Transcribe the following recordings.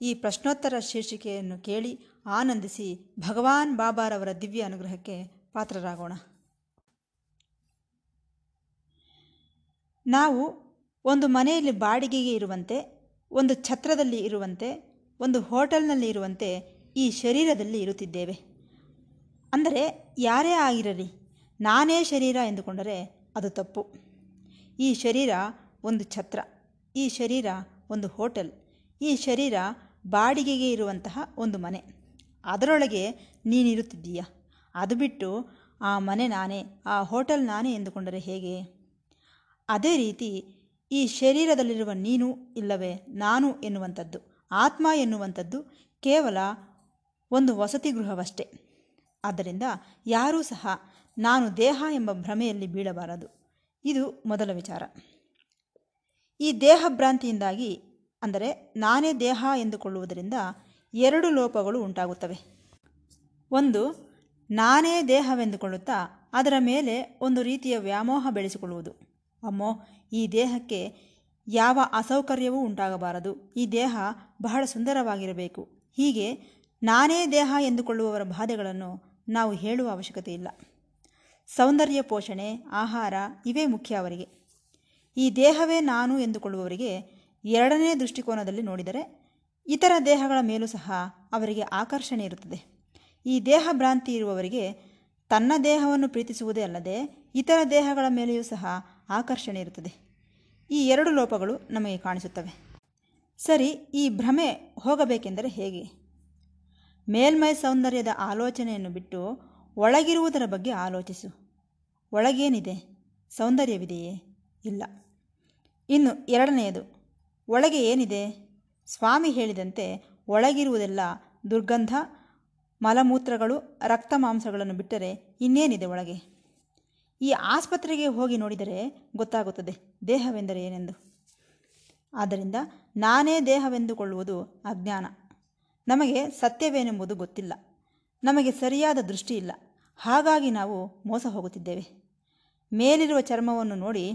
ಈ ಪ್ರಶ್ನೋತ್ತರ ಶೀರ್ಷಿಕೆಯನ್ನು ಕೇಳಿ ಆನಂದಿಸಿ ಭಗವಾನ್ ಬಾಬಾರವರ ದಿವ್ಯ ಅನುಗ್ರಹಕ್ಕೆ ಪಾತ್ರರಾಗೋಣ. ನಾವು ಒಂದು ಮನೆಯಲ್ಲಿ ಬಾಡಿಗೆಗೆ ಇರುವಂತೆ, ಒಂದು ಛತ್ರದಲ್ಲಿ ಇರುವಂತೆ, ಒಂದು ಹೋಟೆಲ್ನಲ್ಲಿ ಇರುವಂತೆ ಈ ಶರೀರದಲ್ಲಿ ಇರುತ್ತಿದ್ದೇವೆ. ಅಂದರೆ ಯಾರೇ ಆಗಿರಲಿ, ನಾನೇ ಶರೀರ ಎಂದುಕೊಂಡರೆ ಅದು ತಪ್ಪು. ಈ ಶರೀರ ಒಂದು ಛತ್ರ, ಈ ಶರೀರ ಒಂದು ಹೋಟೆಲ್, ಈ ಶರೀರ ಬಾಡಿಗೆಗೆ ಇರುವಂತಹ ಒಂದು ಮನೆ. ಅದರೊಳಗೆ ನೀನಿರುತ್ತಿದ್ದೀಯ ಅದು ಬಿಟ್ಟು ಆ ಮನೆ ನಾನೇ, ಆ ಹೋಟೆಲ್ ನಾನೇ ಎಂದುಕೊಂಡರೆ ಹೇಗೆ? ಅದೇ ರೀತಿ ಈ ಶರೀರದಲ್ಲಿರುವ ನೀನು ಇಲ್ಲವೇ? ನಾನು ಎನ್ನುವಂಥದ್ದು, ಆತ್ಮ ಎನ್ನುವಂಥದ್ದು ಕೇವಲ ಒಂದು ವಸತಿ ಗೃಹವಷ್ಟೇ. ಆದ್ದರಿಂದ ಯಾರೂ ಸಹ ನಾನು ದೇಹ ಎಂಬ ಭ್ರಮೆಯಲ್ಲಿ ಬೀಳಬಾರದು. ಇದು ಮೊದಲ ವಿಚಾರ. ಈ ದೇಹಭ್ರಾಂತಿಯಿಂದಾಗಿ ಅಂದರೆ ನಾನೇ ದೇಹ ಎಂದುಕೊಳ್ಳುವುದರಿಂದ ಎರಡು ಲೋಪಗಳು ಉಂಟಾಗುತ್ತವೆ. ಒಂದು, ನಾನೇ ದೇಹವೆಂದುಕೊಳ್ಳುತ್ತಾ ಅದರ ಮೇಲೆ ಒಂದು ರೀತಿಯ ವ್ಯಾಮೋಹ ಬೆಳೆಸಿಕೊಳ್ಳುವುದು. ಅಮ್ಮೋ, ಈ ದೇಹಕ್ಕೆ ಯಾವ ಅಸೌಕರ್ಯವೂ ಉಂಟಾಗಬಾರದು. ಈ ದೇಹ ಬಹಳ ಸುಂದರವಾಗಿರಬೇಕು. ಹೀಗೆ ನಾನೇ ದೇಹ ಎಂದುಕೊಳ್ಳುವವರ ಬಾಧೆಗಳನ್ನು ನಾವು ಹೇಳುವ ಅವಶ್ಯಕತೆ ಇಲ್ಲ. ಸೌಂದರ್ಯ ಪೋಷಣೆ, ಆಹಾರ ಇವೇ ಮುಖ್ಯ ಅವರಿಗೆ. ಈ ದೇಹವೇ ನಾನು ಎಂದುಕೊಳ್ಳುವವರಿಗೆ ಎರಡನೇ ದೃಷ್ಟಿಕೋನದಲ್ಲಿ ನೋಡಿದರೆ ಇತರ ದೇಹಗಳ ಮೇಲೂ ಸಹ ಅವರಿಗೆ ಆಕರ್ಷಣೆ ಇರುತ್ತದೆ. ಈ ದೇಹ ಭ್ರಾಂತಿ ಇರುವವರಿಗೆ ತನ್ನ ದೇಹವನ್ನು ಪ್ರೀತಿಸುವುದೇ ಅಲ್ಲದೆ ಇತರ ದೇಹಗಳ ಮೇಲೆಯೂ ಸಹ ಆಕರ್ಷಣೆ ಇರುತ್ತದೆ. ಈ ಎರಡು ಲೋಪಗಳು ನಮಗೆ ಕಾಣಿಸುತ್ತವೆ. ಸರಿ, ಈ ಭ್ರಮೆ ಹೋಗಬೇಕೆಂದರೆ ಹೇಗೆ? ಮೇಲ್ಮೈ ಸೌಂದರ್ಯದ ಆಲೋಚನೆಯನ್ನು ಬಿಟ್ಟು ಒಳಗಿರುವುದರ ಬಗ್ಗೆ ಆಲೋಚಿಸು. ಒಳಗೇನಿದೆ? ಸೌಂದರ್ಯವಿದೆಯೇ? ಇಲ್ಲ. ಇನ್ನು ಎರಡನೆಯದು ಒಳಗೆ ಏನಿದೆ? ಸ್ವಾಮಿ ಹೇಳಿದಂತೆ ಒಳಗಿರುವುದೆಲ್ಲ ದುರ್ಗಂಧ, ಮಲಮೂತ್ರಗಳು, ರಕ್ತ ಮಾಂಸಗಳನ್ನು ಬಿಟ್ಟರೆ ಇನ್ನೇನಿದೆ ಒಳಗೆ? ಈ ಆಸ್ಪತ್ರೆಗೆ ಹೋಗಿ ನೋಡಿದರೆ ಗೊತ್ತಾಗುತ್ತದೆ ದೇಹವೆಂದರೆ ಏನೆಂದು. ಆದ್ದರಿಂದ ನಾನೇ ದೇಹವೆಂದುಕೊಳ್ಳುವುದು ಅಜ್ಞಾನ. ನಮಗೆ ಸತ್ಯವೇನೆಂಬುದು ಗೊತ್ತಿಲ್ಲ. ನಮಗೆ ಸರಿಯಾದ ದೃಷ್ಟಿ ಇಲ್ಲ. ಹಾಗಾಗಿ ನಾವು ಮೋಸ ಹೋಗುತ್ತಿದ್ದೇವೆ. ಮೇಲಿರುವ ಚರ್ಮವನ್ನು ನೋಡಿ,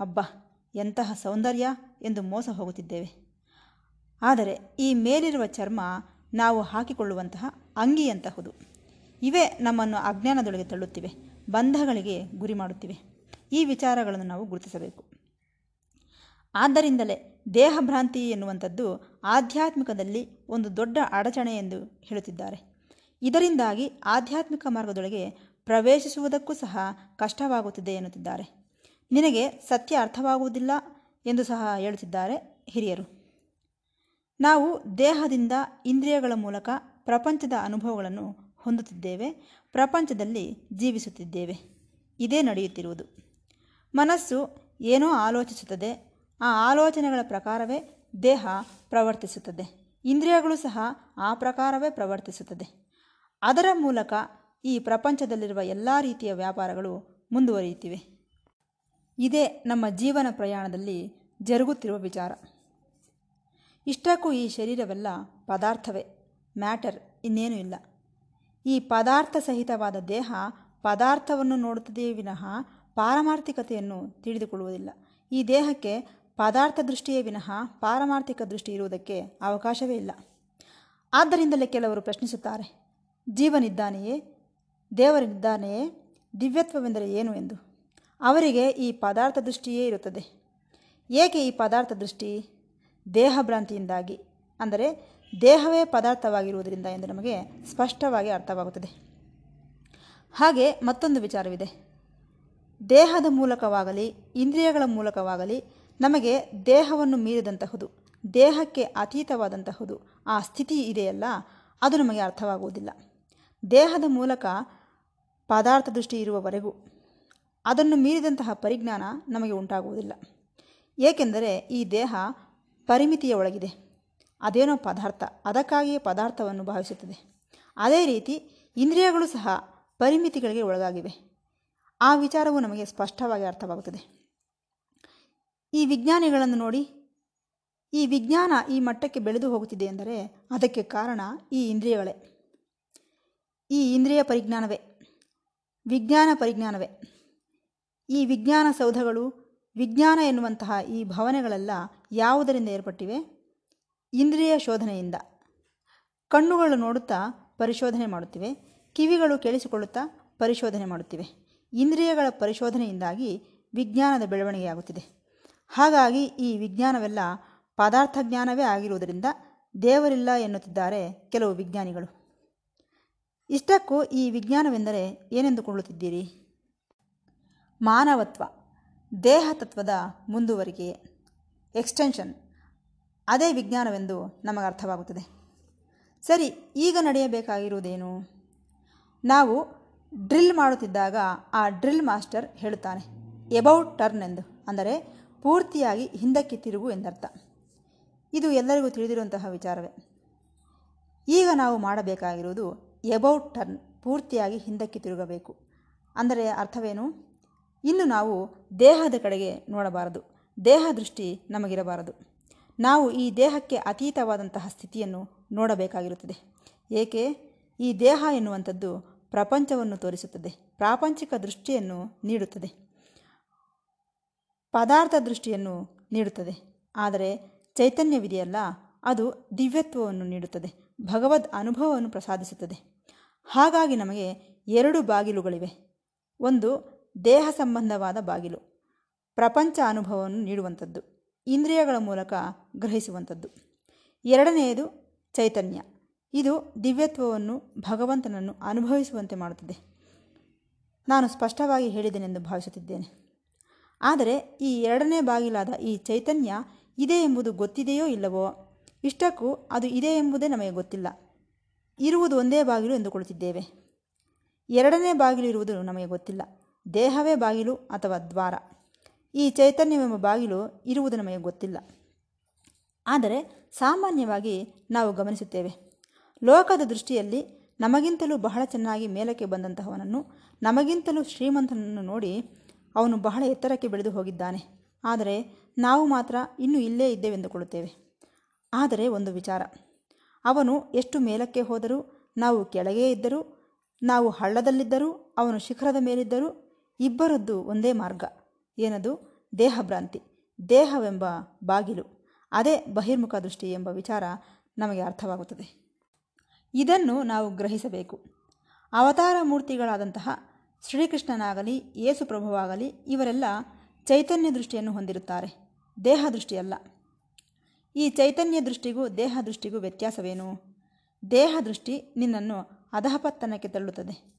ಅಬ್ಬಾ ಎಂತಹ ಸೌಂದರ್ಯ ಎಂದು ಮೋಸ ಹೋಗುತ್ತಿದ್ದೇವೆ. ಆದರೆ ಈ ಮೇಲಿರುವ ಚರ್ಮ ನಾವು ಹಾಕಿಕೊಳ್ಳುವಂತಹ ಅಂಗಿಯಂತಹುದು. ಇವೇ ನಮ್ಮನ್ನು ಅಜ್ಞಾನದೊಳಗೆ ತಳ್ಳುತ್ತಿವೆ, ಬಂಧಗಳಿಗೆ ಗುರಿ ಮಾಡುತ್ತಿವೆ. ಈ ವಿಚಾರಗಳನ್ನು ನಾವು ಗುರುತಿಸಬೇಕು. ಆದ್ದರಿಂದಲೇ ದೇಹಭ್ರಾಂತಿ ಎನ್ನುವಂಥದ್ದು ಆಧ್ಯಾತ್ಮಿಕದಲ್ಲಿ ಒಂದು ದೊಡ್ಡ ಅಡಚಣೆ ಎಂದು ಹೇಳುತ್ತಿದ್ದಾರೆ. ಇದರಿಂದಾಗಿ ಆಧ್ಯಾತ್ಮಿಕ ಮಾರ್ಗದೊಳಗೆ ಪ್ರವೇಶಿಸುವುದಕ್ಕೂ ಸಹ ಕಷ್ಟವಾಗುತ್ತಿದೆ ಎನ್ನುತ್ತಿದ್ದಾರೆ. ನಿನಗೆ ಸತ್ಯ ಅರ್ಥವಾಗುವುದಿಲ್ಲ ಎಂದು ಸಹ ಹೇಳುತ್ತಿದ್ದಾರೆ ಹಿರಿಯರು. ನಾವು ದೇಹದಿಂದ ಇಂದ್ರಿಯಗಳ ಮೂಲಕ ಪ್ರಪಂಚದ ಅನುಭವಗಳನ್ನು ಹೊಂದುತ್ತಿದ್ದೇವೆ, ಪ್ರಪಂಚದಲ್ಲಿ ಜೀವಿಸುತ್ತಿದ್ದೇವೆ. ಇದೇ ನಡೆಯುತ್ತಿರುವುದು. ಮನಸ್ಸು ಏನೋ ಆಲೋಚಿಸುತ್ತದೆ, ಆ ಆಲೋಚನೆಗಳ ಪ್ರಕಾರವೇ ದೇಹ ಪ್ರವರ್ತಿಸುತ್ತದೆ, ಇಂದ್ರಿಯಗಳು ಸಹ ಆ ಪ್ರಕಾರವೇ ಪ್ರವರ್ತಿಸುತ್ತದೆ. ಅದರ ಮೂಲಕ ಈ ಪ್ರಪಂಚದಲ್ಲಿರುವ ಎಲ್ಲ ರೀತಿಯ ವ್ಯಾಪಾರಗಳು ಮುಂದುವರಿಯುತ್ತಿವೆ. ಇದೇ ನಮ್ಮ ಜೀವನ ಪ್ರಯಾಣದಲ್ಲಿ ಜರುಗುತ್ತಿರುವ ವಿಚಾರ. ಇಷ್ಟಕ್ಕೂ ಈ ಶರೀರವೆಲ್ಲ ಪದಾರ್ಥವೇ, ಮ್ಯಾಟರ್, ಇನ್ನೇನೂ ಇಲ್ಲ. ಈ ಪದಾರ್ಥ ಸಹಿತವಾದ ದೇಹ ಪದಾರ್ಥವನ್ನು ನೋಡುತ್ತದೆಯೇ ವಿನಃ ಪಾರಮಾರ್ಥಿಕತೆಯನ್ನು ತಿಳಿದುಕೊಳ್ಳುವುದಿಲ್ಲ. ಈ ದೇಹಕ್ಕೆ ಪದಾರ್ಥ ದೃಷ್ಟಿಯೇ ವಿನಃ ಪಾರಮಾರ್ಥಿಕ ದೃಷ್ಟಿ ಇರುವುದಕ್ಕೆ ಅವಕಾಶವೇ ಇಲ್ಲ. ಆದ್ದರಿಂದಲೇ ಕೆಲವರು ಪ್ರಶ್ನಿಸುತ್ತಾರೆ, ಜೀವನಿದ್ದಾನೆಯೇ, ದೇವರಿದ್ದಾನೆಯೇ, ದಿವ್ಯತ್ವವೆಂದರೆ ಏನು ಎಂದು? ಅವರಿಗೆ ಈ ಪದಾರ್ಥ ದೃಷ್ಟಿಯೇ ಇರುತ್ತದೆ. ಏಕೆ ಈ ಪದಾರ್ಥ ದೃಷ್ಟಿ? ದೇಹಭ್ರಾಂತಿಯಿಂದಾಗಿ. ಅಂದರೆ ದೇಹವೇ ಪದಾರ್ಥವಾಗಿರುವುದರಿಂದ ಎಂದು ನಮಗೆ ಸ್ಪಷ್ಟವಾಗಿ ಅರ್ಥವಾಗುತ್ತದೆ. ಹಾಗೆ ಮತ್ತೊಂದು ವಿಚಾರವಿದೆ. ದೇಹದ ಮೂಲಕವಾಗಲಿ, ಇಂದ್ರಿಯಗಳ ಮೂಲಕವಾಗಲಿ ನಮಗೆ ದೇಹವನ್ನು ಮೀರಿದಂತಹುದು, ದೇಹಕ್ಕೆ ಅತೀತವಾದಂತಹುದು ಆ ಸ್ಥಿತಿ ಇದೆಯಲ್ಲ, ಅದು ನಮಗೆ ಅರ್ಥವಾಗುವುದಿಲ್ಲ. ದೇಹದ ಮೂಲಕ ಪದಾರ್ಥ ದೃಷ್ಟಿ ಇರುವವರೆಗೂ ಅದನ್ನು ಮೀರಿದಂತಹ ಪರಿಜ್ಞಾನ ನಮಗೆ ಉಂಟಾಗುವುದಿಲ್ಲ. ಏಕೆಂದರೆ ಈ ದೇಹ ಪರಿಮಿತಿಯ ಒಳಗಿದೆ. ಅದೇನೋ ಪದಾರ್ಥ, ಅದಕ್ಕಾಗಿಯೇ ಪದಾರ್ಥವನ್ನು ಭಾವಿಸುತ್ತದೆ. ಅದೇ ರೀತಿ ಇಂದ್ರಿಯಗಳು ಸಹ ಪರಿಮಿತಿಗಳಿಗೆ ಒಳಗಾಗಿವೆ. ಆ ವಿಚಾರವು ನಮಗೆ ಸ್ಪಷ್ಟವಾಗಿ ಅರ್ಥವಾಗುತ್ತದೆ. ಈ ವಿಜ್ಞಾನಿಗಳನ್ನು ನೋಡಿ, ಈ ವಿಜ್ಞಾನ ಈ ಮಟ್ಟಕ್ಕೆ ಬೆಳೆದು ಹೋಗುತ್ತಿದೆ ಎಂದರೆ ಅದಕ್ಕೆ ಕಾರಣ ಈ ಇಂದ್ರಿಯಗಳೇ. ಈ ಇಂದ್ರಿಯ ಪರಿಜ್ಞಾನವೇ. ವಿಜ್ಞಾನ ಪರಿಜ್ಞಾನವೇ. ಈ ವಿಜ್ಞಾನ ಸೌಧಗಳು, ವಿಜ್ಞಾನ ಎನ್ನುವಂತಹ ಈ ಭವನಗಳೆಲ್ಲ ಯಾವುದರಿಂದ ಏರ್ಪಟ್ಟಿವೆ? ಇಂದ್ರಿಯ ಶೋಧನೆಯಿಂದ. ಕಣ್ಣುಗಳು ನೋಡುತ್ತಾ ಪರಿಶೋಧನೆ ಮಾಡುತ್ತಿವೆ, ಕಿವಿಗಳು ಕೇಳಿಸಿಕೊಳ್ಳುತ್ತಾ ಪರಿಶೋಧನೆ ಮಾಡುತ್ತಿವೆ. ಇಂದ್ರಿಯಗಳ ಪರಿಶೋಧನೆಯಿಂದಾಗಿ ವಿಜ್ಞಾನದ ಬೆಳವಣಿಗೆಯಾಗುತ್ತಿದೆ. ಹಾಗಾಗಿ ಈ ವಿಜ್ಞಾನವೆಲ್ಲ ಪದಾರ್ಥ ಜ್ಞಾನವೇ ಆಗಿರುವುದರಿಂದ ದೇವರಿಲ್ಲ ಎನ್ನುತ್ತಿದ್ದಾರೆ ಕೆಲವು ವಿಜ್ಞಾನಿಗಳು. ಇಷ್ಟಕ್ಕೂ ಈ ವಿಜ್ಞಾನವೆಂದರೆ ಏನೆಂದುಕೊಳ್ಳುತ್ತಿದ್ದೀರಿ? ಮಾನವತ್ವ, ದೇಹ ತತ್ವದ ಮುಂದುವರಿಕೆ ಎಕ್ಸ್ಟೆನ್ಷನ್ ಅದೇ ವಿಜ್ಞಾನವೆಂದು ನಮಗೆ ಅರ್ಥವಾಗುತ್ತದೆ. ಸರಿ, ಈಗ ನಡೆಯಬೇಕಾಗಿರುವುದೇನು? ನಾವು ಡ್ರಿಲ್ ಮಾಡುತ್ತಿದ್ದಾಗ ಆ ಡ್ರಿಲ್ ಮಾಸ್ಟರ್ ಹೇಳುತ್ತಾನೆ, ಎಬೌಟ್ ಟರ್ನ್ ಎಂದು. ಅಂದರೆ, ಪೂರ್ತಿಯಾಗಿ ಹಿಂದಕ್ಕೆ ತಿರುಗು ಎಂದರ್ಥ. ಇದು ಎಲ್ಲರಿಗೂ ತಿಳಿದಿರುವಂತಹ ವಿಚಾರವೇ. ಈಗ ನಾವು ಮಾಡಬೇಕಾಗಿರುವುದು ಎಬೌಟ್ ಟರ್ನ್, ಪೂರ್ತಿಯಾಗಿ ಹಿಂದಕ್ಕೆ ತಿರುಗಬೇಕು. ಅಂದರೆ ಅರ್ಥವೇನು? ಇನ್ನು ನಾವು ದೇಹದ ಕಡೆಗೆ ನೋಡಬಾರದು. ದೇಹ ದೃಷ್ಟಿ ನಮಗಿರಬಾರದು. ನಾವು ಈ ದೇಹಕ್ಕೆ ಅತೀತವಾದಂತಹ ಸ್ಥಿತಿಯನ್ನು ನೋಡಬೇಕಾಗಿರುತ್ತದೆ. ಏಕೆ? ಈ ದೇಹ ಎನ್ನುವಂಥದ್ದು ಪ್ರಪಂಚವನ್ನು ತೋರಿಸುತ್ತದೆ. ಪ್ರಾಪಂಚಿಕ ದೃಷ್ಟಿಯನ್ನು ನೀಡುತ್ತದೆ. ಪದಾರ್ಥ ದೃಷ್ಟಿಯನ್ನು ನೀಡುತ್ತದೆ. ಆದರೆ ಚೈತನ್ಯವಿದೆಯಲ್ಲ, ಅದು ದಿವ್ಯತ್ವವನ್ನು ನೀಡುತ್ತದೆ. ಭಗವದ್ ಅನುಭವವನ್ನು ಪ್ರಸಾದಿಸುತ್ತದೆ. ಹಾಗಾಗಿ ನಮಗೆ ಎರಡು ಬಾಗಿಲುಗಳಿವೆ. ಒಂದು ದೇಹ ಸಂಬಂಧವಾದ ಬಾಗಿಲು, ಪ್ರಪಂಚ ಅನುಭವವನ್ನು ನೀಡುವಂಥದ್ದು, ಇಂದ್ರಿಯಗಳ ಮೂಲಕ ಗ್ರಹಿಸುವಂಥದ್ದು. ಎರಡನೆಯದು ಚೈತನ್ಯ. ಇದು ದಿವ್ಯತ್ವವನ್ನು ಭಗವಂತನನ್ನು ಅನುಭವಿಸುವಂತೆ ಮಾಡುತ್ತದೆ. ನಾನು ಸ್ಪಷ್ಟವಾಗಿ ಹೇಳಿದ್ದೇನೆಂದು ಭಾವಿಸುತ್ತಿದ್ದೇನೆ. ಆದರೆ ಈ ಎರಡನೇ ಬಾಗಿಲಾದ ಈ ಚೈತನ್ಯ ಇದೆ ಎಂಬುದು ಗೊತ್ತಿದೆಯೋ ಇಲ್ಲವೋ? ಇಷ್ಟಕ್ಕೂ ಅದು ಇದೆ ಎಂಬುದೇ ನಮಗೆ ಗೊತ್ತಿಲ್ಲ. ಇರುವುದು ಒಂದೇ ಬಾಗಿಲು ಎಂದುಕೊಳ್ಳುತ್ತಿದ್ದೇವೆ. ಎರಡನೇ ಬಾಗಿಲು ಇರುವುದು ನಮಗೆ ಗೊತ್ತಿಲ್ಲ. ದೇಹವೇ ಬಾಗಿಲು ಅಥವಾ ದ್ವಾರ? ಈ ಚೈತನ್ಯವೆಂಬ ಬಾಗಿಲು ಇರುವುದು ನಮಗೆ ಗೊತ್ತಿಲ್ಲ. ಆದರೆ ಸಾಮಾನ್ಯವಾಗಿ ನಾವು ಗಮನಿಸುತ್ತೇವೆ. ಲೋಕದ ದೃಷ್ಟಿಯಲ್ಲಿ ನಮಗಿಂತಲೂ ಬಹಳ ಚೆನ್ನಾಗಿ ಮೇಲಕ್ಕೆ ಬಂದಂತಹವನನ್ನು, ನಮಗಿಂತಲೂ ಶ್ರೀಮಂತನನ್ನು ನೋಡಿ ಅವನು ಬಹಳ ಎತ್ತರಕ್ಕೆ ಬೆಳೆದು ಹೋಗಿದ್ದಾನೆ. ಆದರೆ ನಾವು ಮಾತ್ರ ಇನ್ನೂ ಇಲ್ಲೇ ಇದ್ದೇವೆಂದುಕೊಳ್ಳುತ್ತೇವೆ. ಆದರೆ ಒಂದು ವಿಚಾರ. ಅವನು ಎಷ್ಟು ಮೇಲಕ್ಕೆ ಹೋದರೂ ನಾವು ಕೆಳಗೆ ಇದ್ದರೂ, ನಾವು ಹಳ್ಳದಲ್ಲಿದ್ದರೂ, ಅವನು ಶಿಖರದ ಮೇಲಿದ್ದರೂ ಇಬ್ಬರದ್ದು ಒಂದೇ ಮಾರ್ಗ. ಏನದು? ದೇಹಭ್ರಾಂತಿ. ದೇಹವೆಂಬ ಬಾಗಿಲು. ಅದೇ ಬಹಿರ್ಮುಖ ದೃಷ್ಟಿ ಎಂಬ ವಿಚಾರ ನಮಗೆ ಅರ್ಥವಾಗುತ್ತದೆ. ಇದನ್ನು ನಾವು ಗ್ರಹಿಸಬೇಕು. ಅವತಾರ ಮೂರ್ತಿಗಳಾದಂತಹ ಶ್ರೀಕೃಷ್ಣನಾಗಲಿ, ಯೇಸುಪ್ರಭುವಾಗಲಿ ಇವರೆಲ್ಲ ಚೈತನ್ಯ ದೃಷ್ಟಿಯನ್ನು ಹೊಂದಿರುತ್ತಾರೆ. ದೇಹ ದೃಷ್ಟಿಯಲ್ಲ. ಈ ಚೈತನ್ಯ ದೃಷ್ಟಿಗೂ ದೇಹ ದೃಷ್ಟಿಗೂ ವ್ಯತ್ಯಾಸವೇನು? ದೇಹ ದೃಷ್ಟಿ ನಿನ್ನನ್ನು ಅಧಃಪತ್ತನಕ್ಕೆ ತಳ್ಳುತ್ತದೆ.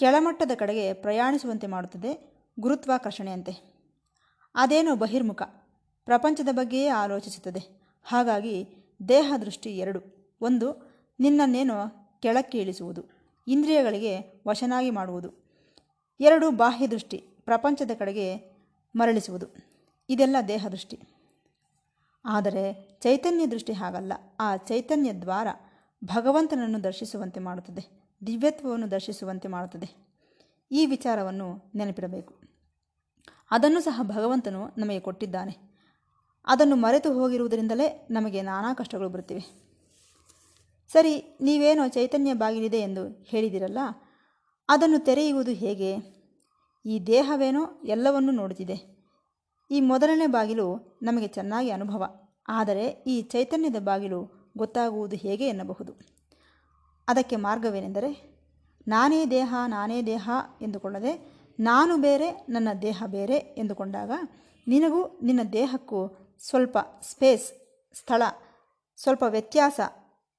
ಕೆಳಮಟ್ಟದ ಕಡೆಗೆ ಪ್ರಯಾಣಿಸುವಂತೆ ಮಾಡುತ್ತದೆ ಗುರುತ್ವಾಕರ್ಷಣೆಯಂತೆ. ಅದೇನೋ ಬಹಿರ್ಮುಖ, ಪ್ರಪಂಚದ ಬಗ್ಗೆಯೇ ಆಲೋಚಿಸುತ್ತದೆ. ಹಾಗಾಗಿ ದೇಹ ದೃಷ್ಟಿ ಎರಡು. ಒಂದು, ನಿನ್ನನ್ನೇನೋ ಕೆಳಕ್ಕೆ ಇಳಿಸುವುದು, ಇಂದ್ರಿಯಗಳಿಗೆ ವಶನಾಗಿ ಮಾಡುವುದು. ಎರಡು ಬಾಹ್ಯ ದೃಷ್ಟಿ ಪ್ರಪಂಚದ ಕಡೆಗೆ ಮರಳಿಸುವುದು. ಇದೆಲ್ಲ ದೇಹ ದೃಷ್ಟಿ ಆದರೆ ಚೈತನ್ಯ ದೃಷ್ಟಿ ಹಾಗಲ್ಲ. ಆ ಚೈತನ್ಯ ದ್ವಾರ ಭಗವಂತನನ್ನು ದರ್ಶಿಸುವಂತೆ ಮಾಡುತ್ತದೆ. ದಿವ್ಯತ್ವವನ್ನು ದರ್ಶಿಸುವಂತೆ ಮಾಡುತ್ತದೆ. ಈ ವಿಚಾರವನ್ನು ನೆನಪಿಡಬೇಕು. ಅದನ್ನು ಸಹ ಭಗವಂತನು ನಮಗೆ ಕೊಟ್ಟಿದ್ದಾನೆ. ಅದನ್ನು ಮರೆತು ಹೋಗಿರುವುದರಿಂದಲೇ ನಮಗೆ ನಾನಾ ಕಷ್ಟಗಳು ಬರುತ್ತಿವೆ. ಸರಿ, ನೀವೇನೋ ಚೈತನ್ಯ ಬಾಗಿಲಿದೆ ಎಂದು ಹೇಳಿದಿರಲ್ಲ, ಅದನ್ನು ತೆರೆಯುವುದು ಹೇಗೆ? ಈ ದೇಹವೇನೋ ಎಲ್ಲವನ್ನೂ ನೋಡುತ್ತಿದೆ. ಈ ಮೊದಲನೇ ಬಾಗಿಲು ನಮಗೆ ಚೆನ್ನಾಗಿ ಅನುಭವ. ಆದರೆ ಈ ಚೈತನ್ಯದ ಬಾಗಿಲು ಗೊತ್ತಾಗುವುದು ಹೇಗೆ ಎನ್ನಬಹುದು? ಅದಕ್ಕೆ ಮಾರ್ಗವೇನೆಂದರೆ, ನಾನೇ ದೇಹ ನಾನೇ ದೇಹ ಎಂದುಕೊಳ್ಳದೆ ನಾನು ಬೇರೆ, ನನ್ನ ದೇಹ ಬೇರೆ ಎಂದುಕೊಂಡಾಗ, ನಿನಗೂ ನಿನ್ನ ದೇಹಕ್ಕೂ ಸ್ವಲ್ಪ ಸ್ಪೇಸ್, ಸ್ಥಳ, ಸ್ವಲ್ಪ ವ್ಯತ್ಯಾಸ,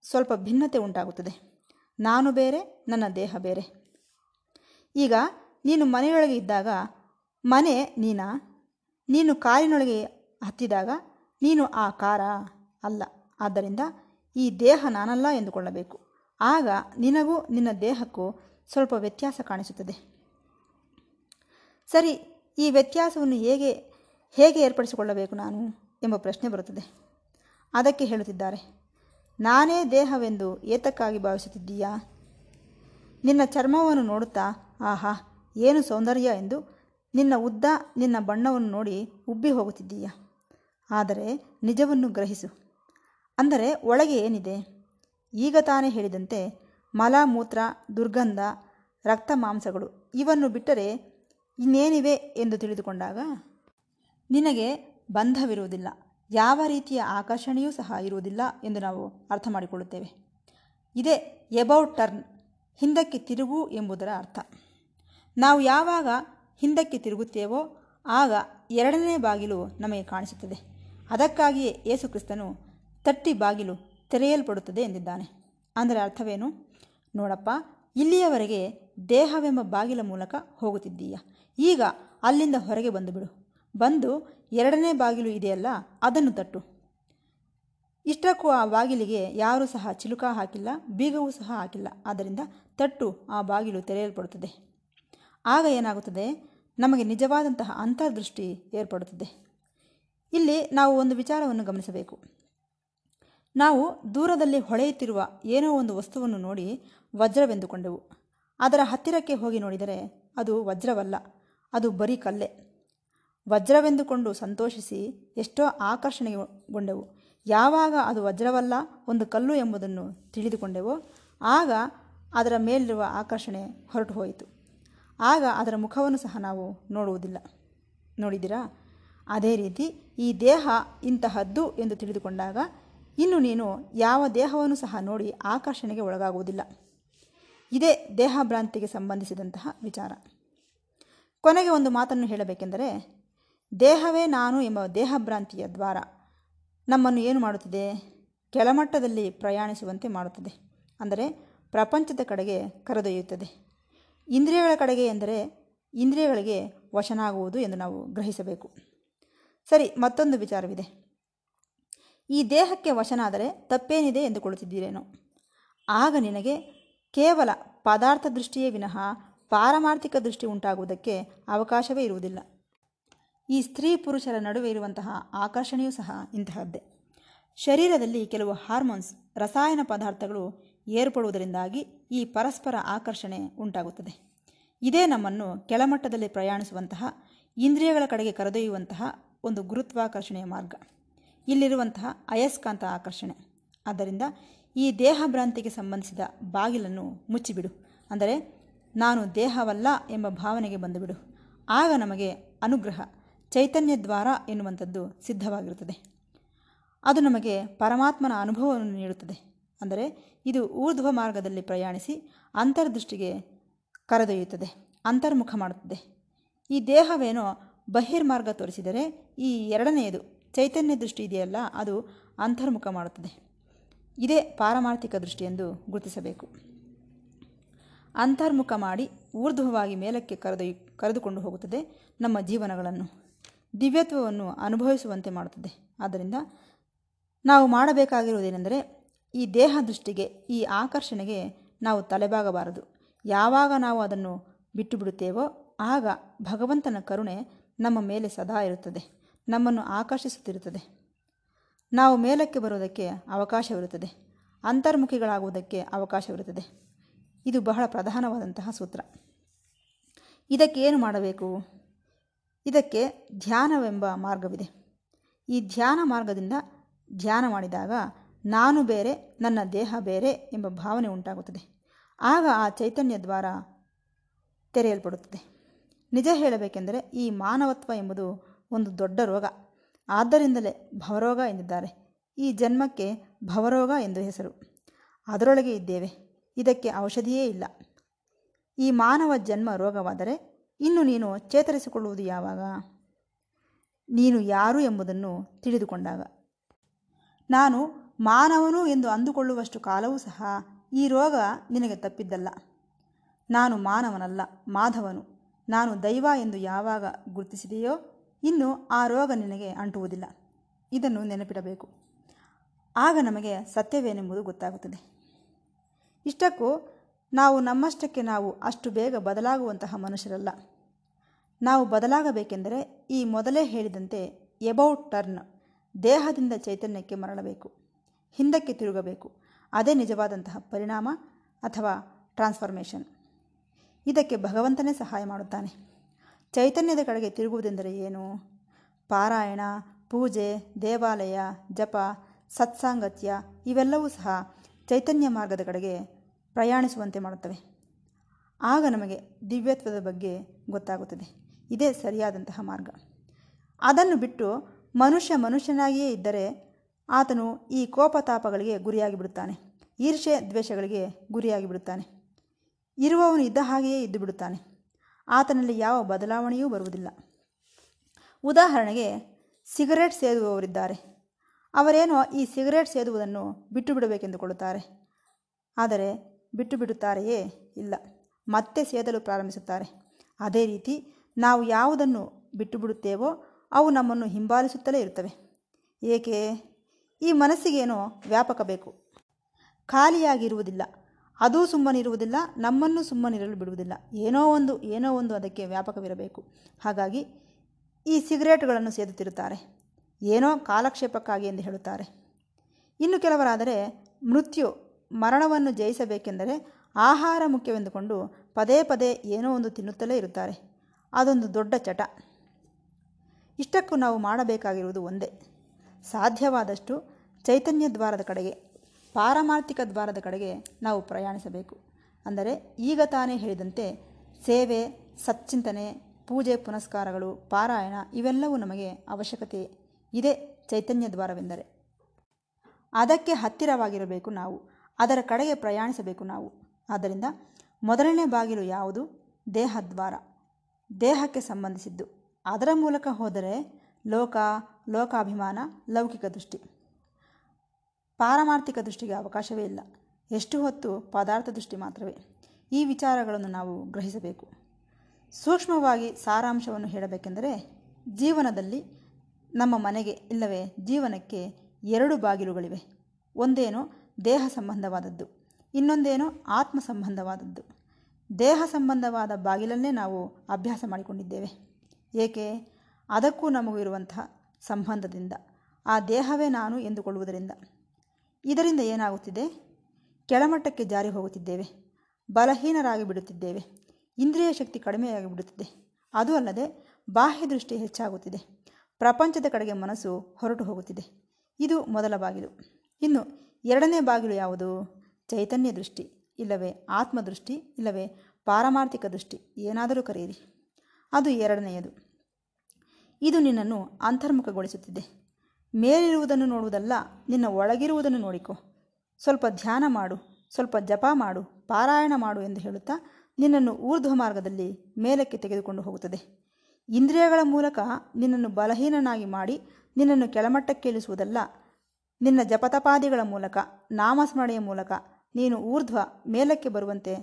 ಸ್ವಲ್ಪ ಭಿನ್ನತೆ ಉಂಟಾಗುತ್ತದೆ. ನಾನು ಬೇರೆ, ನನ್ನ ದೇಹ ಬೇರೆ. ಈಗ ನೀನು ಮನೆಯೊಳಗೆ ಇದ್ದಾಗ, ಮನೆ ನೀನಾ? ನೀನು ಕಾರಿನೊಳಗೆ ಹತ್ತಿದಾಗ, ನೀನು ಆ ಕಾರ? ಅಲ್ಲ. ಆದ್ದರಿಂದ ಈ ದೇಹ ನಾನಲ್ಲ ಎಂದುಕೊಳ್ಳಬೇಕು. ಆಗ ನಿನಗೂ ನಿನ್ನ ದೇಹಕ್ಕೂ ಸ್ವಲ್ಪ ವ್ಯತ್ಯಾಸ ಕಾಣಿಸುತ್ತದೆ. ಸರಿ, ಈ ವ್ಯತ್ಯಾಸವನ್ನು ಹೇಗೆ ಹೇಗೆ ಏರ್ಪಡಿಸಿಕೊಳ್ಳಬೇಕು ನಾನು ಎಂಬ ಪ್ರಶ್ನೆ ಬರುತ್ತದೆ. ಅದಕ್ಕೆ ಹೇಳುತ್ತಿದ್ದಾರೆ, ನಾನೇ ದೇಹವೆಂದು ಏತಕ್ಕಾಗಿ ಭಾವಿಸುತ್ತಿದ್ದೀಯಾ? ನಿನ್ನ ಚರ್ಮವನ್ನು ನೋಡುತ್ತಾ, ಆಹಾ, ಏನು ಸೌಂದರ್ಯ ಎಂದು ನಿನ್ನ ಉದ್ದ, ನಿನ್ನ ಬಣ್ಣವನ್ನು ನೋಡಿ ಉಬ್ಬಿ ಹೋಗುತ್ತಿದ್ದೀಯ? ಆದರೆ ನಿಜವನ್ನು ಗ್ರಹಿಸು. ಅಂದರೆ ಒಳಗೆ ಏನಿದೆ? ಈಗ ತಾನೇ ಹೇಳಿದಂತೆ ಮಲ ಮೂತ್ರ ದುರ್ಗಂಧ, ರಕ್ತ ಮಾಂಸಗಳು ಇವನ್ನು ಬಿಟ್ಟರೆ ಇನ್ನೇನಿವೆ ಎಂದು ತಿಳಿದುಕೊಂಡಾಗ, ನಿನಗೆ ಬಂಧವಿರುವುದಿಲ್ಲ. ಯಾವ ರೀತಿಯ ಆಕರ್ಷಣೆಯೂ ಸಹ ಇರುವುದಿಲ್ಲ ಎಂದು ನಾವು ಅರ್ಥ ಮಾಡಿಕೊಳ್ಳುತ್ತೇವೆ. ಇದೇ ಎಬೌಟ್ ಟರ್ನ್ ಹಿಂದಕ್ಕೆ ತಿರುಗು ಎಂಬುದರ ಅರ್ಥ. ನಾವು ಯಾವಾಗ ಹಿಂದಕ್ಕೆ ತಿರುಗುತ್ತೇವೋ ಆಗ ಎರಡನೇ ಬಾಗಿಲು ನಮಗೆ ಕಾಣಿಸುತ್ತದೆ. ಅದಕ್ಕಾಗಿಯೇ ಯೇಸುಕ್ರಿಸ್ತನು ತಟ್ಟಿ ಬಾಗಿಲು ತೆರೆಯಲ್ಪಡುತ್ತದೆ ಎಂದಿದ್ದಾನೆ. ಅಂದರೆ ಅರ್ಥವೇನು? ನೋಡಪ್ಪ, ಇಲ್ಲಿಯವರೆಗೆ ದೇಹವೆಂಬ ಬಾಗಿಲ ಮೂಲಕ ಹೋಗುತ್ತಿದ್ದೀಯ? ಈಗ ಅಲ್ಲಿಂದ ಹೊರಗೆ ಬಂದುಬಿಡು. ಬಂದು ಎರಡನೇ ಬಾಗಿಲು ಇದೆಯಲ್ಲ, ಅದನ್ನು ತಟ್ಟು. ಇಷ್ಟಕ್ಕೂ ಆ ಬಾಗಿಲಿಗೆ ಯಾರೂ ಸಹ ಚಿಲುಕ ಹಾಕಿಲ್ಲ, ಬೀಗವೂ ಸಹ ಹಾಕಿಲ್ಲ. ಆದ್ದರಿಂದ ತಟ್ಟು, ಆ ಬಾಗಿಲು ತೆರೆಯಲ್ಪಡುತ್ತದೆ. ಆಗ ಏನಾಗುತ್ತದೆ? ನಮಗೆ ನಿಜವಾದಂತಹ ಅಂತರ್ದೃಷ್ಟಿ ಏರ್ಪಡುತ್ತದೆ. ಇಲ್ಲಿ ನಾವು ಒಂದು ವಿಚಾರವನ್ನು ಗಮನಿಸಬೇಕು. ನಾವು ದೂರದಲ್ಲಿ ಹೊಳೆಯುತ್ತಿರುವ ಏನೋ ಒಂದು ವಸ್ತುವನ್ನು ನೋಡಿ ವಜ್ರವೆಂದುಕೊಂಡೆವು. ಅದರ ಹತ್ತಿರಕ್ಕೆ ಹೋಗಿ ನೋಡಿದರೆ ಅದು ವಜ್ರವಲ್ಲ, ಅದು ಬರೀ ಕಲ್ಲೆ. ವಜ್ರವೆಂದುಕೊಂಡು ಸಂತೋಷಿಸಿ ಎಷ್ಟೋ ಆಕರ್ಷಣೆಗೊಂಡೆವು. ಯಾವಾಗ ಅದು ವಜ್ರವಲ್ಲ, ಒಂದು ಕಲ್ಲು ಎಂಬುದನ್ನು ತಿಳಿದುಕೊಂಡೆವೋ, ಆಗ ಅದರ ಮೇಲಿರುವ ಆಕರ್ಷಣೆ ಹೊರಟು ಹೋಯಿತು. ಆಗ ಅದರ ಮುಖವನ್ನು ಸಹ ನಾವು ನೋಡುವುದಿಲ್ಲ. ನೋಡಿದಿರಾ ಅದೇ ರೀತಿ ಈ ದೇಹ ಇಂತಹದ್ದು ಎಂದು ತಿಳಿದುಕೊಂಡಾಗ ಇನ್ನು ನೀನು ಯಾವ ದೇಹವನ್ನು ಸಹ ನೋಡಿ ಆಕರ್ಷಣೆಗೆ ಒಳಗಾಗುವುದಿಲ್ಲ. ಇದೇ ದೇಹಭ್ರಾಂತಿಗೆ ಸಂಬಂಧಿಸಿದಂತಹ ವಿಚಾರ. ಕೊನೆಗೆ ಒಂದು ಮಾತನ್ನು ಹೇಳಬೇಕೆಂದರೆ, ದೇಹವೇ ನಾನು ಎಂಬ ದೇಹಭ್ರಾಂತಿಯ ದ್ವಾರ ನಮ್ಮನ್ನು ಏನು ಮಾಡುತ್ತಿದೆ? ಕೆಳಮಟ್ಟದಲ್ಲಿ ಪ್ರಯಾಣಿಸುವಂತೆ ಮಾಡುತ್ತದೆ. ಅಂದರೆ ಪ್ರಪಂಚದ ಕಡೆಗೆ ಕರೆದೊಯ್ಯುತ್ತದೆ. ಇಂದ್ರಿಯಗಳ ಕಡೆಗೆ ಎಂದರೆ ಇಂದ್ರಿಯಗಳಿಗೆ ವಶನಾಗುವುದು ಎಂದು ನಾವು ಗ್ರಹಿಸಬೇಕು. ಸರಿ, ಮತ್ತೊಂದು ವಿಚಾರವಿದೆ. ಈ ದೇಹಕ್ಕೆ ವಶನಾದರೆ ತಪ್ಪೇನಿದೆ ಎಂದುಕೊಳ್ಳುತ್ತಿದ್ದೀರೇನೋ ಆಗ ನಿನಗೆ ಕೇವಲ ಪದಾರ್ಥ ದೃಷ್ಟಿಯೇ ವಿನಃ ಪಾರಮಾರ್ಥಿಕ ದೃಷ್ಟಿ ಉಂಟಾಗುವುದಕ್ಕೆ ಅವಕಾಶವೇ ಇರುವುದಿಲ್ಲ. ಈ ಸ್ತ್ರೀ ಪುರುಷರ ನಡುವೆ ಇರುವಂತಹ ಆಕರ್ಷಣೆಯೂ ಸಹ ಇಂತಹದ್ದೇ. ಶರೀರದಲ್ಲಿ ಕೆಲವು ಹಾರ್ಮೋನ್ಸ್, ರಸಾಯನ ಪದಾರ್ಥಗಳು ಏರ್ಪಡುವುದರಿಂದಾಗಿ ಈ ಪರಸ್ಪರ ಆಕರ್ಷಣೆ ಉಂಟಾಗುತ್ತದೆ. ಇದೇ ನಮ್ಮನ್ನು ಕೆಳಮಟ್ಟದಲ್ಲಿ ಪ್ರಯಾಣಿಸುವಂತಹ ಇಂದ್ರಿಯಗಳ ಕಡೆಗೆ ಕರೆದೊಯ್ಯುವಂತಹ ಒಂದು ಗುರುತ್ವಾಕರ್ಷಣೆಯ ಮಾರ್ಗ. ಇಲ್ಲಿರುವಂತಹ ಅಯಸ್ಕಾಂತ ಆಕರ್ಷಣೆ. ಆದ್ದರಿಂದ ಈ ದೇಹಭ್ರಾಂತಿಗೆ ಸಂಬಂಧಿಸಿದ ಬಾಗಿಲನ್ನು ಮುಚ್ಚಿಬಿಡು. ಅಂದರೆ, ನಾನು ದೇಹವಲ್ಲ ಎಂಬ ಭಾವನೆಗೆ ಬಂದುಬಿಡು. ಆಗ ನಮಗೆ ಅನುಗ್ರಹ, ಚೈತನ್ಯ ದ್ವಾರ ಎನ್ನುವಂಥದ್ದು ಸಿದ್ಧವಾಗಿರುತ್ತದೆ. ಅದು ನಮಗೆ ಪರಮಾತ್ಮನ ಅನುಭವವನ್ನು ನೀಡುತ್ತದೆ. ಅಂದರೆ, ಇದು ಊರ್ಧ್ವ ಮಾರ್ಗದಲ್ಲಿ ಪ್ರಯಾಣಿಸಿ ಅಂತರ್ದೃಷ್ಟಿಗೆ ಕರೆದೊಯ್ಯುತ್ತದೆ, ಅಂತರ್ಮುಖ ಮಾಡುತ್ತದೆ. ಈ ದೇಹವೇನೋ ಬಹಿರ್ಮಾರ್ಗ ತೋರಿಸಿದರೆ ಈ ಎರಡನೆಯದು ಚೈತನ್ಯ ದೃಷ್ಟಿ ಇದೆಯಲ್ಲ, ಅದು ಅಂತರ್ಮುಖ ಮಾಡುತ್ತದೆ. ಇದೇ ಪಾರಮಾರ್ಥಿಕ ದೃಷ್ಟಿ ಎಂದು ಗುರುತಿಸಬೇಕು. ಅಂತರ್ಮುಖ ಮಾಡಿ ಊರ್ಧ್ವವಾಗಿ ಮೇಲಕ್ಕೆ ಕರೆದೊಯ್, ಕರೆದುಕೊಂಡು ಹೋಗುತ್ತದೆ ನಮ್ಮ ಜೀವನಗಳನ್ನು. ದಿವ್ಯತ್ವವನ್ನು ಅನುಭವಿಸುವಂತೆ ಮಾಡುತ್ತದೆ. ಆದ್ದರಿಂದ ನಾವು ಮಾಡಬೇಕಾಗಿರುವುದೇನೆಂದರೆ, ಈ ದೇಹ ದೃಷ್ಟಿಗೆ, ಈ ಆಕರ್ಷಣೆಗೆ ನಾವು ತಲೆಬಾಗಬಾರದು. ಯಾವಾಗ ನಾವು ಅದನ್ನು ಬಿಟ್ಟು ಬಿಡುತ್ತೇವೋ, ಆಗ ಭಗವಂತನ ಕರುಣೆ ನಮ್ಮ ಮೇಲೆ ಸದಾ ಇರುತ್ತದೆ. ನಮ್ಮನ್ನು ಆಕರ್ಷಿಸುತ್ತಿರುತ್ತದೆ. ನಾವು ಮೇಲಕ್ಕೆ ಬರುವುದಕ್ಕೆ ಅವಕಾಶವಿರುತ್ತದೆ. ಅಂತರ್ಮುಖಿಗಳಾಗುವುದಕ್ಕೆ ಅವಕಾಶವಿರುತ್ತದೆ. ಇದು ಬಹಳ ಪ್ರಧಾನವಾದಂತಹ ಸೂತ್ರ. ಇದಕ್ಕೆ ಏನು ಮಾಡಬೇಕು? ಇದಕ್ಕೆ ಧ್ಯಾನವೆಂಬ ಮಾರ್ಗವಿದೆ. ಈ ಧ್ಯಾನ ಮಾರ್ಗದಿಂದ ಧ್ಯಾನ ಮಾಡಿದಾಗ ನಾನು ಬೇರೆ, ನನ್ನ ದೇಹ ಬೇರೆ ಎಂಬ ಭಾವನೆ ಉಂಟಾಗುತ್ತದೆ. ಆಗ ಆ ಚೈತನ್ಯ ದ್ವಾರ ತೆರೆಯಲ್ಪಡುತ್ತದೆ. ನಿಜ ಹೇಳಬೇಕೆಂದರೆ ಈ ಮಾನವತ್ವ ಎಂಬುದು ಒಂದು ದೊಡ್ಡ ರೋಗ. ಆದ್ದರಿಂದಲೇ ಭವರೋಗ ಎಂದಿದ್ದಾರೆ. ಈ ಜನ್ಮಕ್ಕೆ ಭವರೋಗ ಎಂದು ಹೆಸರು. ಅದರೊಳಗೆ ಇದ್ದೇವೆ. ಇದಕ್ಕೆ ಔಷಧಿಯೇ ಇಲ್ಲ. ಈ ಮಾನವ ಜನ್ಮ ರೋಗವಾದರೆ ಇನ್ನು ನೀನು ಚೇತರಿಸಿಕೊಳ್ಳುವುದು ಯಾವಾಗ? ನೀನು ಯಾರು ಎಂಬುದನ್ನು ತಿಳಿದುಕೊಂಡಾಗ. ನಾನು ಮಾನವನು ಎಂದು ಅಂದುಕೊಳ್ಳುವಷ್ಟು ಕಾಲವೂ ಸಹ ಈ ರೋಗ ನಿನಗೆ ತಪ್ಪಿದ್ದಲ್ಲ. ನಾನು ಮಾನವನಲ್ಲ, ಮಾಧವನು. ನಾನು ದೈವ ಎಂದು ಯಾವಾಗ ಗುರುತಿಸಿದೆಯೋ ಇನ್ನು ಆ ರೋಗ ನಿನಗೆ ಅಂಟುವುದಿಲ್ಲ. ಇದನ್ನು ನೆನಪಿಡಬೇಕು. ಆಗ ನಮಗೆ ಸತ್ಯವೇನೆಂಬುದು ಗೊತ್ತಾಗುತ್ತದೆ. ಇಷ್ಟಕ್ಕೂ ನಾವು ನಮ್ಮಷ್ಟಕ್ಕೆ ನಾವು ಅಷ್ಟು ಬೇಗ ಬದಲಾಗುವಂತಹ ಮನುಷ್ಯರಲ್ಲ. ನಾವು ಬದಲಾಗಬೇಕೆಂದರೆ ಈ ಮೊದಲೇ ಹೇಳಿದಂತೆ ಎಬೌಟ್ ಟರ್ನ್, ದೇಹದಿಂದ ಚೈತನ್ಯಕ್ಕೆ ಮರಳಬೇಕು, ಹಿಂದಕ್ಕೆ ತಿರುಗಬೇಕು. ಅದೇ ನಿಜವಾದಂತಹ ಪರಿಣಾಮ ಅಥವಾ ಟ್ರಾನ್ಸ್ಫಾರ್ಮೇಷನ್. ಇದಕ್ಕೆ ಭಗವಂತನೇ ಸಹಾಯ ಮಾಡುತ್ತಾನೆ. ಚೈತನ್ಯದ ಕಡೆಗೆ ತಿರುಗುವುದೆಂದರೆ ಏನು? ಪಾರಾಯಣ, ಪೂಜೆ, ದೇವಾಲಯ, ಜಪ, ಸತ್ಸಾಂಗತ್ಯ ಇವೆಲ್ಲವೂ ಸಹ ಚೈತನ್ಯ ಮಾರ್ಗದ ಕಡೆಗೆ ಪ್ರಯಾಣಿಸುವಂತೆ ಮಾಡುತ್ತವೆ. ಆಗ ನಮಗೆ ದಿವ್ಯತ್ವದ ಬಗ್ಗೆ ಗೊತ್ತಾಗುತ್ತದೆ. ಇದೇ ಸರಿಯಾದಂತಹ ಮಾರ್ಗ. ಅದನ್ನು ಬಿಟ್ಟು ಮನುಷ್ಯ ಮನುಷ್ಯನಾಗಿಯೇ ಇದ್ದರೆ ಆತನು ಈ ಕೋಪತಾಪಗಳಿಗೆ ಗುರಿಯಾಗಿ ಬಿಡುತ್ತಾನೆ ಈರ್ಷೆ ದ್ವೇಷಗಳಿಗೆ ಗುರಿಯಾಗಿ ಬಿಡುತ್ತಾನೆ ಇರುವವನು ಇದ್ದ ಹಾಗೆಯೇ ಇದ್ದು ಬಿಡುತ್ತಾನೆ ಆತನಲ್ಲಿ ಯಾವ ಬದಲಾವಣೆಯೂ ಬರುವುದಿಲ್ಲ. ಉದಾಹರಣೆಗೆ, ಸಿಗರೇಟ್ ಸೇದುವವರಿದ್ದಾರೆ. ಅವರೇನೋ ಈ ಸಿಗರೇಟ್ ಸೇದುವುದನ್ನು ಬಿಟ್ಟು ಬಿಡಬೇಕೆಂದುಕೊಳ್ಳುತ್ತಾರೆ ಆದರೆ ಬಿಟ್ಟು ಬಿಡುತ್ತಾರೆಯೇ ಇಲ್ಲ. ಮತ್ತೆ ಸೇದಲು ಪ್ರಾರಂಭಿಸುತ್ತಾರೆ. ಅದೇ ರೀತಿ ನಾವು ಯಾವುದನ್ನು ಬಿಟ್ಟು ಬಿಡುತ್ತೇವೋ ಅವು ನಮ್ಮನ್ನು ಹಿಂಬಾಲಿಸುತ್ತಲೇ ಇರುತ್ತವೆ. ಏಕೆ? ಈ ಮನಸ್ಸಿಗೇನೋ ವ್ಯಾಪಕ ಬೇಕು. ಖಾಲಿಯಾಗಿರುವುದಿಲ್ಲ. ಅದೂ ಸುಮ್ಮನಿರುವುದಿಲ್ಲ, ನಮ್ಮನ್ನು ಸುಮ್ಮನಿರಲು ಬಿಡುವುದಿಲ್ಲ. ಏನೋ ಒಂದು ಏನೋ ಒಂದು ಅದಕ್ಕೆ ವ್ಯಾಪಕವಿರಬೇಕು. ಹಾಗಾಗಿ ಈ ಸಿಗರೇಟ್ಗಳನ್ನು ಸೇದುತ್ತಿರುತ್ತಾರೆ. ಏನೋ ಕಾಲಕ್ಷೇಪಕ್ಕಾಗಿ ಎಂದು ಹೇಳುತ್ತಾರೆ. ಇನ್ನು ಕೆಲವರಾದರೆ ಮೃತ್ಯು, ಮರಣವನ್ನು ಜಯಿಸಬೇಕೆಂದರೆ ಆಹಾರ ಮುಖ್ಯವೆಂದುಕೊಂಡು ಪದೇ ಪದೇ ಏನೋ ಒಂದು ತಿನ್ನುತ್ತಲೇ ಇರುತ್ತಾರೆ. ಅದೊಂದು ದೊಡ್ಡ ಚಟ. ಇಷ್ಟಕ್ಕೂ ನಾವು ಮಾಡಬೇಕಾಗಿರುವುದು ಒಂದೇ. ಸಾಧ್ಯವಾದಷ್ಟು ಚೈತನ್ಯ ದ್ವಾರದ ಕಡೆಗೆ. ಪಾರಮಾರ್ಥಿಕ ದ್ವಾರದ ಕಡೆಗೆ ನಾವು ಪ್ರಯಾಣಿಸಬೇಕು. ಅಂದರೆ ಈಗ ತಾನೇ ಹೇಳಿದಂತೆ ಸೇವೆ, ಸಚ್ಚಿಂತನೆ, ಪೂಜೆ, ಪುನಸ್ಕಾರಗಳು, ಪಾರಾಯಣ ಇವೆಲ್ಲವೂ ನಮಗೆ ಅವಶ್ಯಕತೆ ಇದೆ ಚೈತನ್ಯ ದ್ವಾರವೆಂದರೆ. ಅದಕ್ಕೆ ಹತ್ತಿರವಾಗಿರಬೇಕು ನಾವು. ಅದರ ಕಡೆಗೆ ಪ್ರಯಾಣಿಸಬೇಕು ನಾವು. ಆದ್ದರಿಂದ ಮೊದಲನೇ ಬಾಗಿಲು ಯಾವುದು? ದೇಹದ್ವಾರ. ದೇಹಕ್ಕೆ ಸಂಬಂಧಿಸಿದ್ದು. ಅದರ ಮೂಲಕ ಹೋದರೆ ಲೋಕ, ಲೋಕಾಭಿಮಾನ, ಲೌಕಿಕ ದೃಷ್ಟಿ. ಪಾರಮಾರ್ಥಿಕ ದೃಷ್ಟಿಗೆ ಅವಕಾಶವೇ ಇಲ್ಲ. ಎಷ್ಟು ಹೊತ್ತು ಪದಾರ್ಥ ದೃಷ್ಟಿ ಮಾತ್ರವೇ. ಈ ವಿಚಾರಗಳನ್ನು ನಾವು ಗ್ರಹಿಸಬೇಕು. ಸೂಕ್ಷ್ಮವಾಗಿ ಸಾರಾಂಶವನ್ನು ಹೇಳಬೇಕೆಂದರೆ, ಜೀವನದಲ್ಲಿ ನಮ್ಮ ಮನೆಗೆ ಇಲ್ಲವೇ, ಜೀವನಕ್ಕೆ ಎರಡು ಬಾಗಿಲುಗಳಿವೆ. ಒಂದೇನು ದೇಹ ಸಂಬಂಧವಾದದ್ದು, ಇನ್ನೊಂದೇನು ಆತ್ಮ ಸಂಬಂಧವಾದದ್ದು. ದೇಹ ಸಂಬಂಧವಾದ ಬಾಗಿಲನ್ನೇ ನಾವು ಅಭ್ಯಾಸ ಮಾಡಿಕೊಂಡಿದ್ದೇವೆ. ಏಕೆ? ಅದಕ್ಕೂ ನಮಗೂ ಇರುವಂತಹ ಸಂಬಂಧದಿಂದ. ಆ ದೇಹವೇ ನಾನು ಎಂದುಕೊಳ್ಳುವುದರಿಂದ. ಇದರಿಂದ ಏನಾಗುತ್ತಿದೆ? ಕೆಳಮಟ್ಟಕ್ಕೆ ಜಾರಿ ಹೋಗುತ್ತಿದ್ದೇವೆ. ಬಲಹೀನರಾಗಿ ಬಿಡುತ್ತಿದ್ದೇವೆ. ಇಂದ್ರಿಯ ಶಕ್ತಿ ಕಡಿಮೆಯಾಗಿ ಬಿಡುತ್ತಿದೆ. ಅದು ಅಲ್ಲದೆ ಬಾಹ್ಯ ದೃಷ್ಟಿ ಹೆಚ್ಚಾಗುತ್ತಿದೆ. ಪ್ರಪಂಚದ ಕಡೆಗೆ ಮನಸ್ಸು ಹೊರಟು ಹೋಗುತ್ತಿದೆ. ಇದು ಮೊದಲ ಬಾಗಿಲು. ಇನ್ನು ಎರಡನೇ ಬಾಗಿಲು ಯಾವುದು? ಚೈತನ್ಯ ದೃಷ್ಟಿ, ಇಲ್ಲವೇ ಆತ್ಮದೃಷ್ಟಿ, ಇಲ್ಲವೇ ಪಾರಮಾರ್ಥಿಕ ದೃಷ್ಟಿ, ಏನಾದರೂ ಕರೆಯಿರಿ. ಅದು ಎರಡನೆಯದು. ಇದು ನಿನ್ನನ್ನು ಅಂತರ್ಮುಖಗೊಳಿಸುತ್ತಿದೆ. ಮೇಲಿರುವುದನ್ನು ನೋಡುವುದಲ್ಲ, ನಿನ್ನ ಒಳಗಿರುವುದನ್ನು ನೋಡಿಕೊ. ಸ್ವಲ್ಪ ಧ್ಯಾನ ಮಾಡು, ಸ್ವಲ್ಪ ಜಪ ಮಾಡು, ಪಾರಾಯಣ ಮಾಡು ಎಂದು ಹೇಳುತ್ತಾ ನಿನ್ನನ್ನು ಊರ್ಧ್ವ ಮಾರ್ಗದಲ್ಲಿ ಮೇಲಕ್ಕೆ ತೆಗೆದುಕೊಂಡು ಹೋಗುತ್ತದೆ. ಇಂದ್ರಿಯಗಳ ಮೂಲಕ ನಿನ್ನನ್ನು ಬಲಹೀನನಾಗಿ ಮಾಡಿ ನಿನ್ನನ್ನು ಕೆಳಮಟ್ಟಕ್ಕೆ ಇಳಿಸುವುದಲ್ಲ, ನಿನ್ನ ಜಪತಪಾದಿಗಳ ಮೂಲಕ, ನಾಮಸ್ಮರಣೆಯ ಮೂಲಕ ನೀನು ಊರ್ಧ್ವ ಮೇಲಕ್ಕೆ ಬರುವಂತೆ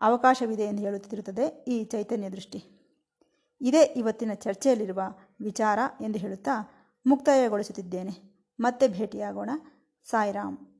ಅವಕಾಶವಿದೆ ಎಂದು ಹೇಳುತ್ತಿರುತ್ತದೆ ಈ ಚೈತನ್ಯ ದೃಷ್ಟಿ. ಇದೇ ಇವತ್ತಿನ ಚರ್ಚೆಯಲ್ಲಿರುವ ವಿಚಾರ ಎಂದು ಹೇಳುತ್ತಾ ಮುಕ್ತಾಯಗೊಳಿಸುತ್ತಿದ್ದೇನೆ. ಮತ್ತೆ ಭೇಟಿಯಾಗೋಣ. ಸಾಯಿರಾಮ್.